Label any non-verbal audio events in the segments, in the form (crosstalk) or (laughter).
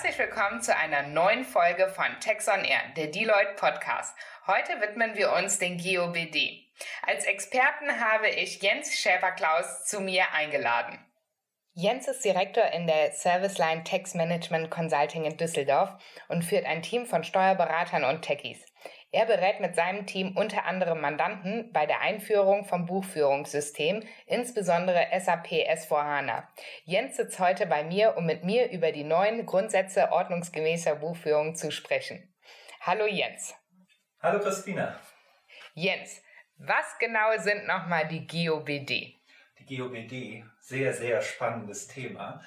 Herzlich willkommen zu einer neuen Folge von Tex on Air, der Deloitte Podcast. Heute widmen wir uns den GOBD. Als Experten habe ich Jens Schäfer-Klaus zu mir eingeladen. Jens ist Direktor in der Serviceline Tax Management Consulting in Düsseldorf und führt ein Team von Steuerberatern und Techies. Er berät mit seinem Team unter anderem Mandanten bei der Einführung vom Buchführungssystem, insbesondere SAP S4HANA. Jens sitzt heute bei mir, um mit mir über die neuen Grundsätze ordnungsgemäßer Buchführung zu sprechen. Hallo Jens. Hallo Christina. Jens, was genau sind nochmal die GOBD? Die GOBD, sehr, sehr spannendes Thema.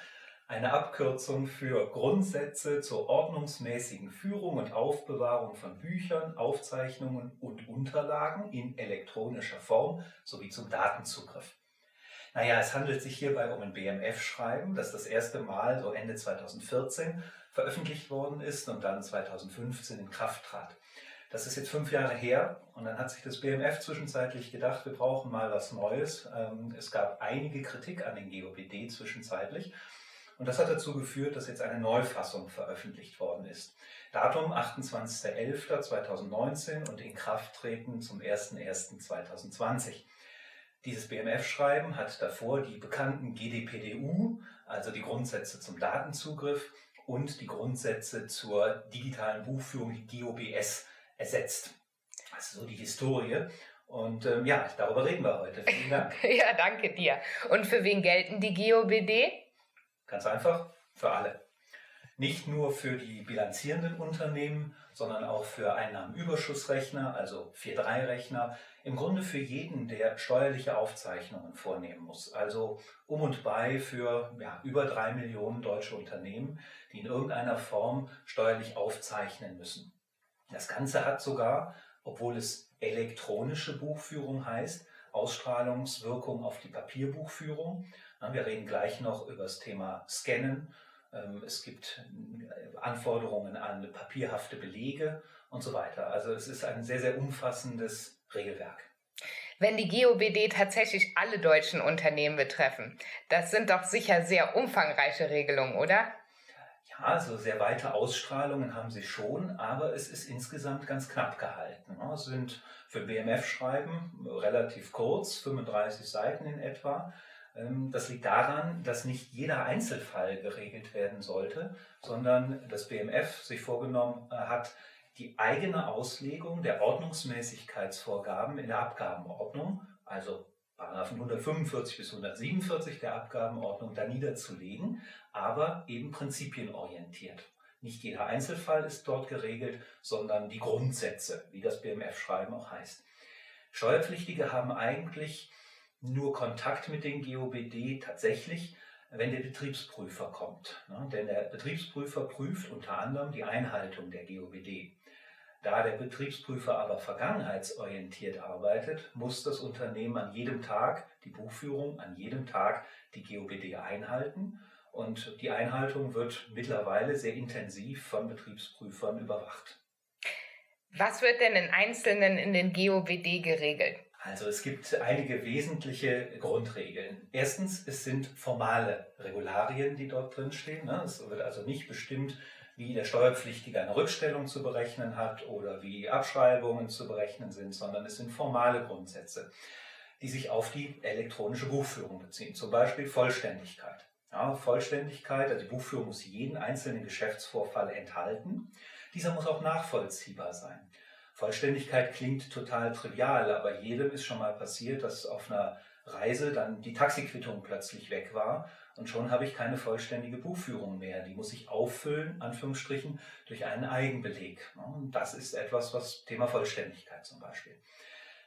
Eine Abkürzung für Grundsätze zur ordnungsmäßigen Führung und Aufbewahrung von Büchern, Aufzeichnungen und Unterlagen in elektronischer Form sowie zum Datenzugriff. Naja, es handelt sich hierbei um ein BMF-Schreiben, das das erste Mal so Ende 2014 veröffentlicht worden ist und dann 2015 in Kraft trat. Das ist jetzt fünf Jahre her und dann hat sich das BMF zwischenzeitlich gedacht, wir brauchen mal was Neues. Ähm, es gab einige Kritik an den GOPD zwischenzeitlich und das hat dazu geführt, dass jetzt eine Neufassung veröffentlicht worden ist. Datum 28.11.2019 und in Kraft treten zum 01.01.2020. Dieses BMF-Schreiben hat davor die bekannten GDPDU, also die Grundsätze zum Datenzugriff und die Grundsätze zur digitalen Buchführung, die GOBS, ersetzt. Also so die Historie. Und ähm, ja, darüber reden wir heute. Vielen Dank. (laughs) ja, danke dir. Und für wen gelten die GOBD? Ganz einfach, für alle. Nicht nur für die bilanzierenden Unternehmen, sondern auch für Einnahmenüberschussrechner, also 4-3-Rechner. Im Grunde für jeden, der steuerliche Aufzeichnungen vornehmen muss. Also um und bei für ja, über drei Millionen deutsche Unternehmen, die in irgendeiner Form steuerlich aufzeichnen müssen. Das Ganze hat sogar, obwohl es elektronische Buchführung heißt, Ausstrahlungswirkung auf die Papierbuchführung. Wir reden gleich noch über das Thema Scannen. Ähm, es gibt äh, Anforderungen an papierhafte Belege und so weiter. Also es ist ein sehr, sehr umfassendes Regelwerk. Wenn die GOBD tatsächlich alle deutschen Unternehmen betreffen, das sind doch sicher sehr umfangreiche Regelungen, oder? Ja, also sehr weite Ausstrahlungen haben sie schon, aber es ist insgesamt ganz knapp gehalten. Es sind für BMF-Schreiben relativ kurz, 35 Seiten in etwa. Ähm, das liegt daran, dass nicht jeder Einzelfall geregelt werden sollte, sondern das BMF sich vorgenommen äh, hat, die eigene Auslegung der Ordnungsmäßigkeitsvorgaben in der Abgabenordnung, also Paragraphen 145 bis 147 der Abgabenordnung da niederzulegen, aber eben prinzipienorientiert. Nicht jeder Einzelfall ist dort geregelt, sondern die Grundsätze, wie das BMF-Schreiben auch heißt. Steuerpflichtige haben eigentlich nur Kontakt mit den GOBD tatsächlich, wenn der Betriebsprüfer kommt. Denn der Betriebsprüfer prüft unter anderem die Einhaltung der GOBD. Da der Betriebsprüfer aber vergangenheitsorientiert arbeitet, muss das Unternehmen an jedem Tag die Buchführung, an jedem Tag die GOBD einhalten. Und die Einhaltung wird mittlerweile sehr intensiv von Betriebsprüfern überwacht. Was wird denn in Einzelnen in den GOBD geregelt? Also es gibt einige wesentliche Grundregeln. Erstens, es sind formale Regularien, die dort drinstehen. Ne? Es wird also nicht bestimmt, wie der Steuerpflichtige eine Rückstellung zu berechnen hat oder wie Abschreibungen zu berechnen sind, sondern es sind formale Grundsätze, die sich auf die elektronische Buchführung beziehen. Zum Beispiel Vollständigkeit. Ja, Vollständigkeit, also die Buchführung muss jeden einzelnen Geschäftsvorfall enthalten. Dieser muss auch nachvollziehbar sein. Vollständigkeit klingt total trivial, aber jedem ist schon mal passiert, dass auf einer Reise dann die Taxiquittung plötzlich weg war und schon habe ich keine vollständige Buchführung mehr. Die muss ich auffüllen, Anführungsstrichen, durch einen Eigenbeleg. Und das ist etwas, was Thema Vollständigkeit zum Beispiel.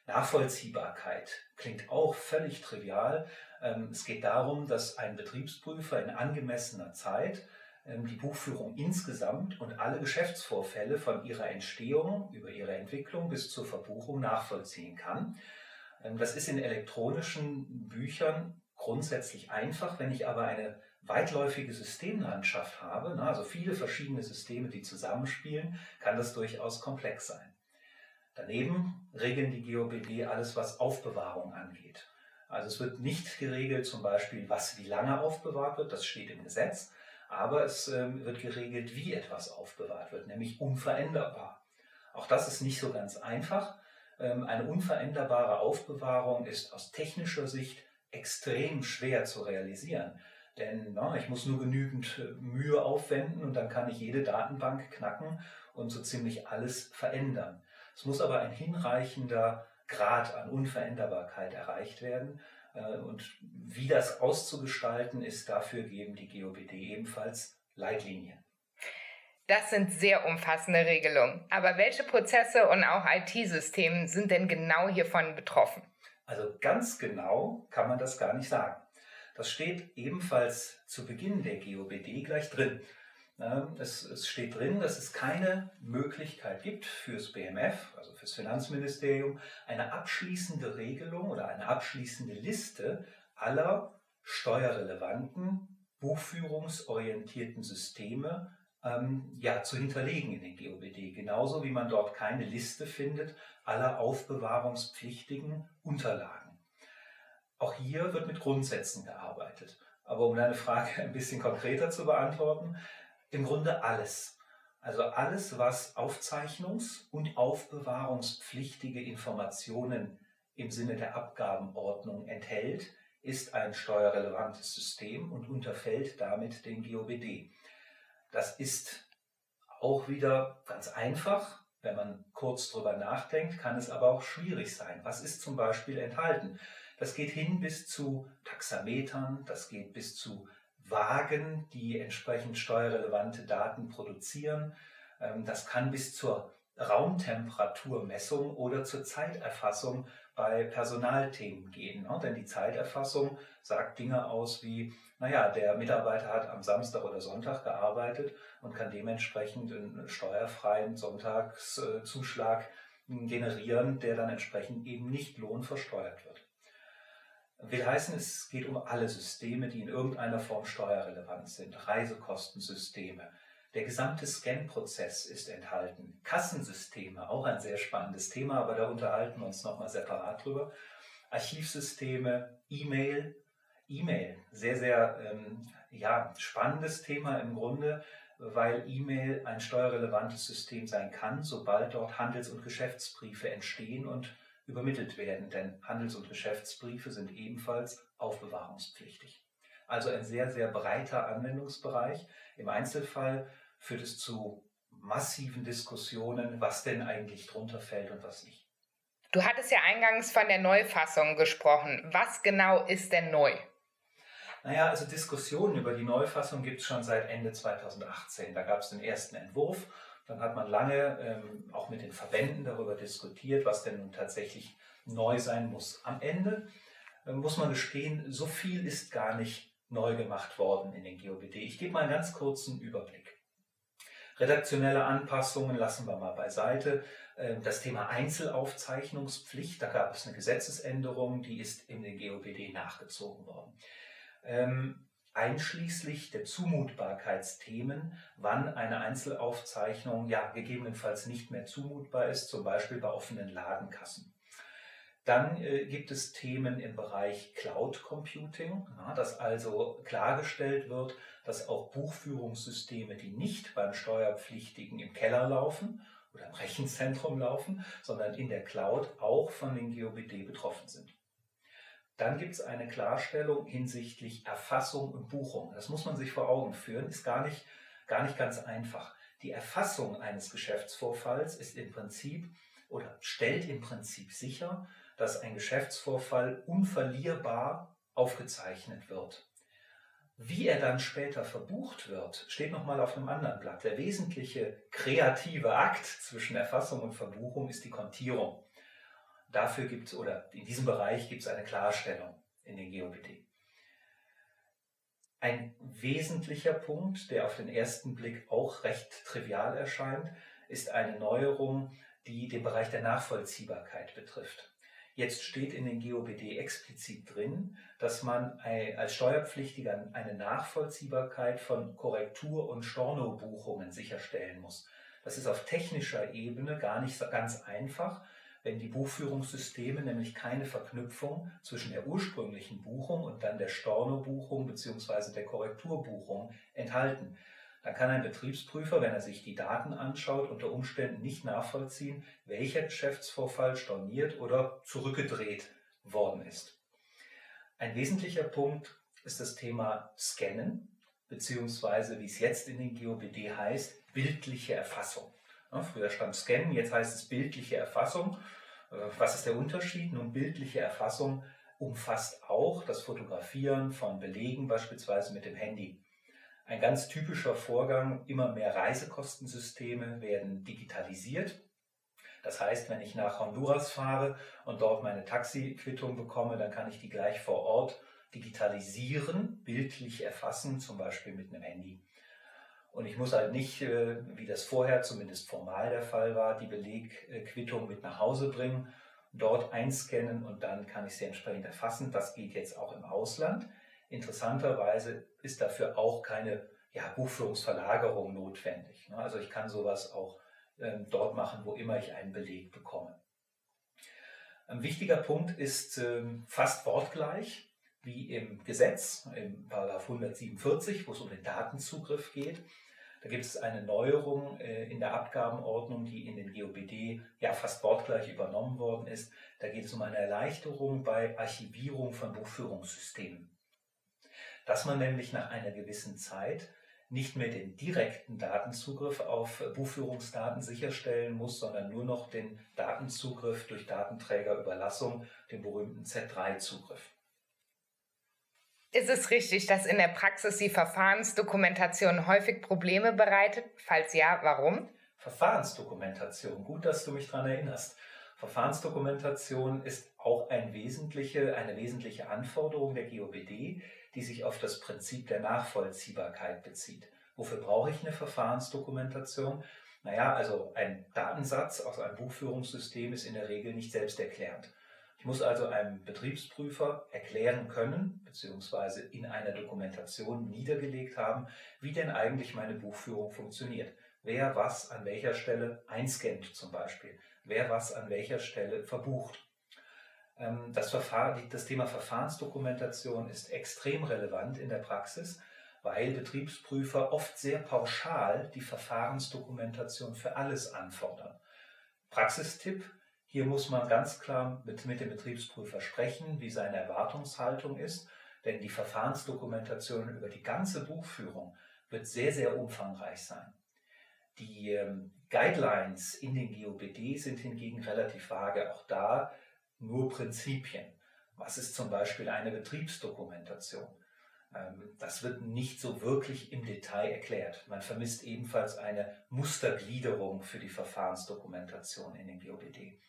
Nachvollziehbarkeit klingt auch völlig trivial. Ähm, es geht darum, dass ein Betriebsprüfer in angemessener Zeit die Buchführung insgesamt und alle Geschäftsvorfälle von ihrer Entstehung über ihre Entwicklung bis zur Verbuchung nachvollziehen kann. Ähm, das ist in elektronischen Büchern grundsätzlich einfach. Wenn ich aber eine weitläufige Systemlandschaft habe, also viele verschiedene Systeme, die zusammenspielen, kann das durchaus komplex sein. Daneben regeln die GOBD alles, was Aufbewahrung angeht. Also es wird nicht geregelt, zum Beispiel, was wie lange aufbewahrt wird, das steht im Gesetz, Aber es ähm, wird geregelt, wie etwas aufbewahrt wird, nämlich unveränderbar. Auch das ist nicht so ganz einfach. Ähm, eine unveränderbare Aufbewahrung ist aus technischer Sicht extrem schwer zu realisieren. Denn na, ich muss nur genügend äh, Mühe aufwenden und dann kann ich jede Datenbank knacken und so ziemlich alles verändern. Es muss aber ein hinreichender Grad an Unveränderbarkeit erreicht werden. Äh, und wie das auszugestalten ist, dafür geben die GOBD ebenfalls Leitlinien. Das sind sehr umfassende Regelungen. Aber welche Prozesse und auch IT-Systeme sind denn genau hiervon betroffen? Also ganz genau kann man das gar nicht sagen. Das steht ebenfalls zu Beginn der GOBD gleich drin. Es, es, steht drin, dass es keine Möglichkeit gibt fürs BMF, also fürs Finanzministerium, eine abschließende Regelung oder eine abschließende Liste aller steuerrelevanten, buchführungsorientierten Systeme ähm, ja, zu hinterlegen in den GOBD. Genauso wie man dort keine Liste findet aller aufbewahrungspflichtigen Unterlagen. Auch hier wird mit Grundsätzen gearbeitet. Aber um deine Frage (laughs) ein bisschen konkreter zu beantworten, im Grunde alles. Also alles, was aufzeichnungs- und aufbewahrungspflichtige Informationen im Sinne der Abgabenordnung enthält, ist ein steuerrelevantes System und unterfällt damit den GOBD. Das ist auch wieder ganz einfach. Wenn man kurz drüber nachdenkt, kann es aber auch schwierig sein. Was ist zum Beispiel enthalten? Das geht hin bis zu Taxametern, das geht bis zu Wagen, die entsprechend steuerrelevante Daten produzieren. Ähm, das kann bis zur Raumtemperaturmessung oder zur Zeiterfassung bei Personalthemen gehen. Ne? Denn die Zeiterfassung sagt Dinge aus wie, naja, der Mitarbeiter hat am Samstag oder Sonntag gearbeitet und kann dementsprechend einen steuerfreien Sonntagszuschlag generieren, der dann entsprechend eben nicht lohnversteuert wird. Will heißen, es geht um alle Systeme, die in irgendeiner Form steuerrelevant sind. Reisekostensysteme, der gesamte Scan-Prozess ist enthalten. Kassensysteme, auch ein sehr spannendes Thema, aber da unterhalten wir uns nochmal separat drüber. Archivsysteme, E-Mail. E-Mail, sehr, sehr ähm, ja, spannendes Thema im Grunde, weil E-Mail ein steuerrelevantes System sein kann, sobald dort Handels- und Geschäftsbriefe entstehen und übermittelt werden. Denn Handels- und Geschäftsbriefe sind ebenfalls aufbewahrungspflichtig. Also ein sehr, sehr breiter Anwendungsbereich. Im Einzelfall führt es zu massiven Diskussionen, was denn eigentlich drunter fällt und was nicht. Du hattest ja eingangs von der Neufassung gesprochen. Was genau ist denn neu? Naja, also Diskussionen über die Neufassung gibt es schon seit Ende 2018. Da gab es den ersten Entwurf. Dann hat man lange ähm, auch mit den Verbänden darüber diskutiert, was denn nun tatsächlich neu sein muss. Am Ende äh, muss man gestehen, so viel ist gar nicht neu gemacht worden in den GOBD. Ich gebe mal einen ganz kurzen Überblick. Redaktionelle Anpassungen lassen wir mal beiseite. Ähm, das Thema Einzelaufzeichnungspflicht, da gab es eine Gesetzesänderung, die ist in den GOBD nachgezogen worden. Einschließlich der Zumutbarkeitsthemen, wann eine Einzelaufzeichnung ja gegebenenfalls nicht mehr zumutbar ist, zum Beispiel bei offenen Ladenkassen. Dann äh, gibt es Themen im Bereich Cloud Computing, ja, dass also klargestellt wird, dass auch Buchführungssysteme, die nicht beim Steuerpflichtigen im Keller laufen oder im Rechenzentrum laufen, sondern in der Cloud auch von den GOBD betroffen sind. Dann gibt es eine Klarstellung hinsichtlich Erfassung und Buchung. Das muss man sich vor Augen führen, ist gar nicht, gar nicht ganz einfach. Die Erfassung eines Geschäftsvorfalls ist im Prinzip oder stellt im Prinzip sicher, dass ein Geschäftsvorfall unverlierbar aufgezeichnet wird. Wie er dann später verbucht wird, steht nochmal auf einem anderen Blatt. Der wesentliche kreative Akt zwischen Erfassung und Verbuchung ist die Kontierung. Dafür gibt es, oder in diesem Bereich gibt es eine Klarstellung in den GOBD. Ein wesentlicher Punkt, der auf den ersten Blick auch recht trivial erscheint, ist eine Neuerung, die den Bereich der Nachvollziehbarkeit betrifft. Jetzt steht in den GOBD explizit drin, dass man als Steuerpflichtiger eine Nachvollziehbarkeit von Korrektur- und Stornobuchungen sicherstellen muss. Das ist auf technischer Ebene gar nicht ganz einfach, wenn die Buchführungssysteme nämlich keine Verknüpfung zwischen der ursprünglichen Buchung und dann der Storno-Buchung bzw. der Korrekturbuchung enthalten. Dann kann ein Betriebsprüfer, wenn er sich die Daten anschaut, unter Umständen nicht nachvollziehen, welcher Geschäftsvorfall storniert oder zurückgedreht worden ist. Ein wesentlicher Punkt ist das Thema Scannen, beziehungsweise wie es jetzt in den GOBD heißt, bildliche Erfassung. Früher stand Scannen, jetzt heißt es bildliche Erfassung. Äh, was ist der Unterschied? Nun, bildliche Erfassung umfasst auch das Fotografieren von Belegen, beispielsweise mit dem Handy. Ein ganz typischer Vorgang, immer mehr Reisekostensysteme werden digitalisiert. Das heißt, wenn ich nach Honduras fahre und dort meine Taxiquittung bekomme, dann kann ich die gleich vor Ort digitalisieren, bildlich erfassen, zum Beispiel mit einem Handy. Und ich muss halt nicht, äh, wie das vorher zumindest formal der Fall war, die Belegquittung mit nach Hause bringen, dort einscannen und dann kann ich sie entsprechend erfassen. Das geht jetzt auch im Ausland. Interessanterweise ist dafür auch keine ja, Buchführungsverlagerung notwendig. Ne? Also ich kann sowas auch ähm, dort machen, wo immer ich einen Beleg bekomme. Ein wichtiger Punkt ist ähm, fast wortgleich wie im Gesetz, im 147, wo es um den Datenzugriff geht. Da gibt es eine Neuerung äh, in der Abgabenordnung, die in den GOBD ja fast wortgleich übernommen worden ist. Da geht es um eine Erleichterung bei Archivierung von Buchführungssystemen dass man nämlich nach einer gewissen Zeit nicht mehr den direkten Datenzugriff auf Buchführungsdaten sicherstellen muss, sondern nur noch den Datenzugriff durch Datenträgerüberlassung, den berühmten Z3-Zugriff. Ist es richtig, dass in der Praxis die Verfahrensdokumentation häufig Probleme bereitet? Falls ja, warum? Verfahrensdokumentation, gut, dass du mich daran erinnerst. Verfahrensdokumentation ist auch ein wesentliche, eine wesentliche Anforderung der GOBD, die sich auf das Prinzip der Nachvollziehbarkeit bezieht. Wofür brauche ich eine Verfahrensdokumentation? Naja, also ein Datensatz aus einem Buchführungssystem ist in der Regel nicht selbsterklärend. Ich muss also einem Betriebsprüfer erklären können, beziehungsweise in einer Dokumentation niedergelegt haben, wie denn eigentlich meine Buchführung funktioniert. Wer was an welcher Stelle einscannt zum Beispiel. Wer was an welcher Stelle verbucht. Ähm, das, Verfahren, das Thema Verfahrensdokumentation ist extrem relevant in der Praxis, weil Betriebsprüfer oft sehr pauschal die Verfahrensdokumentation für alles anfordern. Praxistipp, hier muss man ganz klar mit, mit dem Betriebsprüfer sprechen, wie seine Erwartungshaltung ist, denn die Verfahrensdokumentation über die ganze Buchführung wird sehr, sehr umfangreich sein. Die ähm, Guidelines in den GOBD sind hingegen relativ vage. Auch da nur Prinzipien. Was ist zum Beispiel eine Betriebsdokumentation? Ähm, das wird nicht so wirklich im Detail erklärt. Man vermisst ebenfalls eine Mustergliederung für die Verfahrensdokumentation in den GOBD.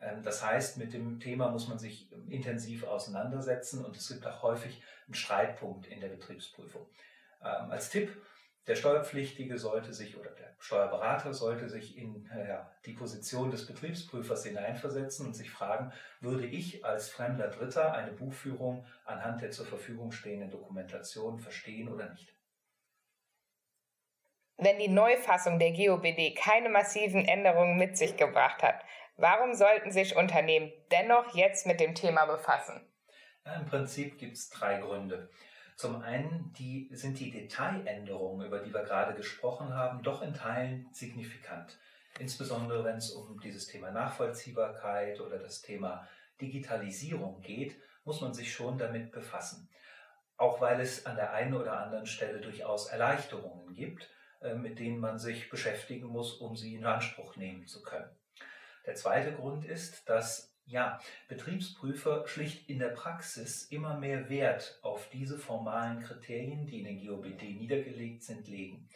Ähm, das heißt, mit dem Thema muss man sich intensiv auseinandersetzen und es gibt auch häufig einen Streitpunkt in der Betriebsprüfung. Ähm, als Tipp, der Steuerpflichtige sollte sich oder der Steuerberater sollte sich in ja, die Position des Betriebsprüfers hineinversetzen und sich fragen, würde ich als fremder Dritter eine Buchführung anhand der zur Verfügung stehenden Dokumentation verstehen oder nicht? Wenn die Neufassung der GOBD keine massiven Änderungen mit sich gebracht hat, warum sollten sich Unternehmen dennoch jetzt mit dem Thema befassen? Im Prinzip gibt es drei Gründe. Zum einen die, sind die Detailänderungen, über die wir gerade gesprochen haben, doch in Teilen signifikant. Insbesondere wenn es um dieses Thema Nachvollziehbarkeit oder das Thema Digitalisierung geht, muss man sich schon damit befassen. Auch weil es an der einen oder anderen Stelle durchaus Erleichterungen gibt, äh, mit denen man sich beschäftigen muss, um sie in Anspruch nehmen zu können. Der zweite Grund ist, dass ja, Betriebsprüfer schlicht in der Praxis immer mehr Wert auf diese formalen Kriterien, die in den GOBD niedergelegt sind, legen.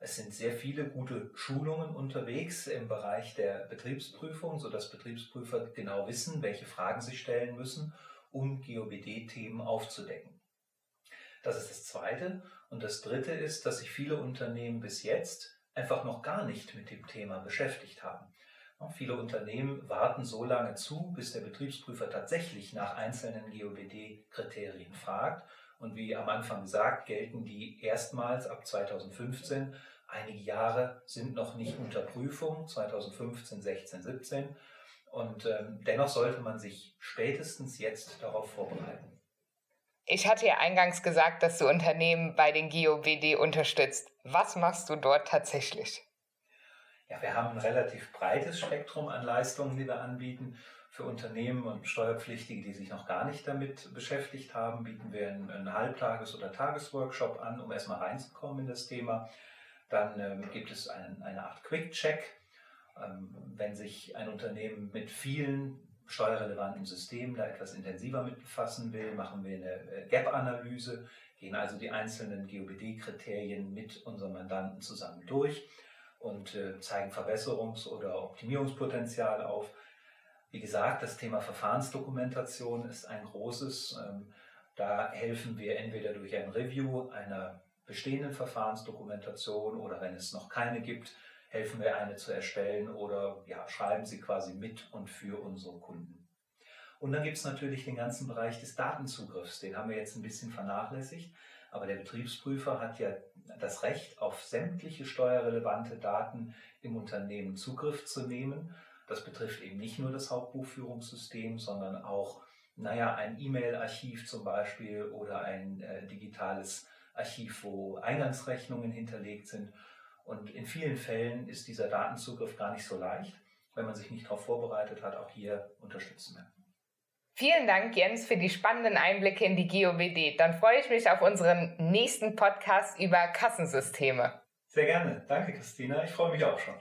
Es sind sehr viele gute Schulungen unterwegs im Bereich der Betriebsprüfung, sodass Betriebsprüfer genau wissen, welche Fragen sie stellen müssen, um GOBD-Themen aufzudecken. Das ist das Zweite. Und das Dritte ist, dass sich viele Unternehmen bis jetzt einfach noch gar nicht mit dem Thema beschäftigt haben. Viele Unternehmen warten so lange zu, bis der Betriebsprüfer tatsächlich nach einzelnen GOBD-Kriterien fragt. Und wie am Anfang gesagt, gelten die erstmals ab 2015. Einige Jahre sind noch nicht unter Prüfung, 2015, 16, 17. Und ähm, dennoch sollte man sich spätestens jetzt darauf vorbereiten. Ich hatte ja eingangs gesagt, dass du Unternehmen bei den GOBD unterstützt. Was machst du dort tatsächlich? Ja, wir haben ein relativ breites Spektrum an Leistungen, die wir anbieten. Für Unternehmen und Steuerpflichtige, die sich noch gar nicht damit beschäftigt haben, bieten wir einen, einen Halbtages- oder Tagesworkshop an, um erstmal reinzukommen in das Thema. Dann ähm, gibt es einen, eine Art Quick-Check. Ähm, wenn sich ein Unternehmen mit vielen steuerrelevanten Systemen da etwas intensiver mit befassen will, machen wir eine äh, Gap-Analyse, gehen also die einzelnen GOBD-Kriterien mit unserem Mandanten zusammen durch und äh, zeigen Verbesserungs- oder Optimierungspotenzial auf. Wie gesagt, das Thema Verfahrensdokumentation ist ein großes. Ähm, da helfen wir entweder durch ein Review einer bestehenden Verfahrensdokumentation oder wenn es noch keine gibt, helfen wir eine zu erstellen oder ja, schreiben sie quasi mit und für unsere Kunden. Und dann gibt es natürlich den ganzen Bereich des Datenzugriffs, den haben wir jetzt ein bisschen vernachlässigt, aber der Betriebsprüfer hat ja das Recht, auf sämtliche steuerrelevante Daten im Unternehmen Zugriff zu nehmen das betrifft eben nicht nur das Hauptbuchführungssystem, sondern auch, naja, ein E-Mail-Archiv zum Beispiel oder ein äh, digitales Archiv, wo Eingangsrechnungen hinterlegt sind. Und in vielen Fällen ist dieser Datenzugriff gar nicht so leicht. Wenn man sich nicht darauf vorbereitet hat, auch hier unterstützen wir. Vielen Dank, Jens, für die spannenden Einblicke in die GOBD. Dann freue ich mich auf unseren nächsten Podcast über Kassensysteme. Sehr gerne. Danke, Christina. Ich freue mich auch schon.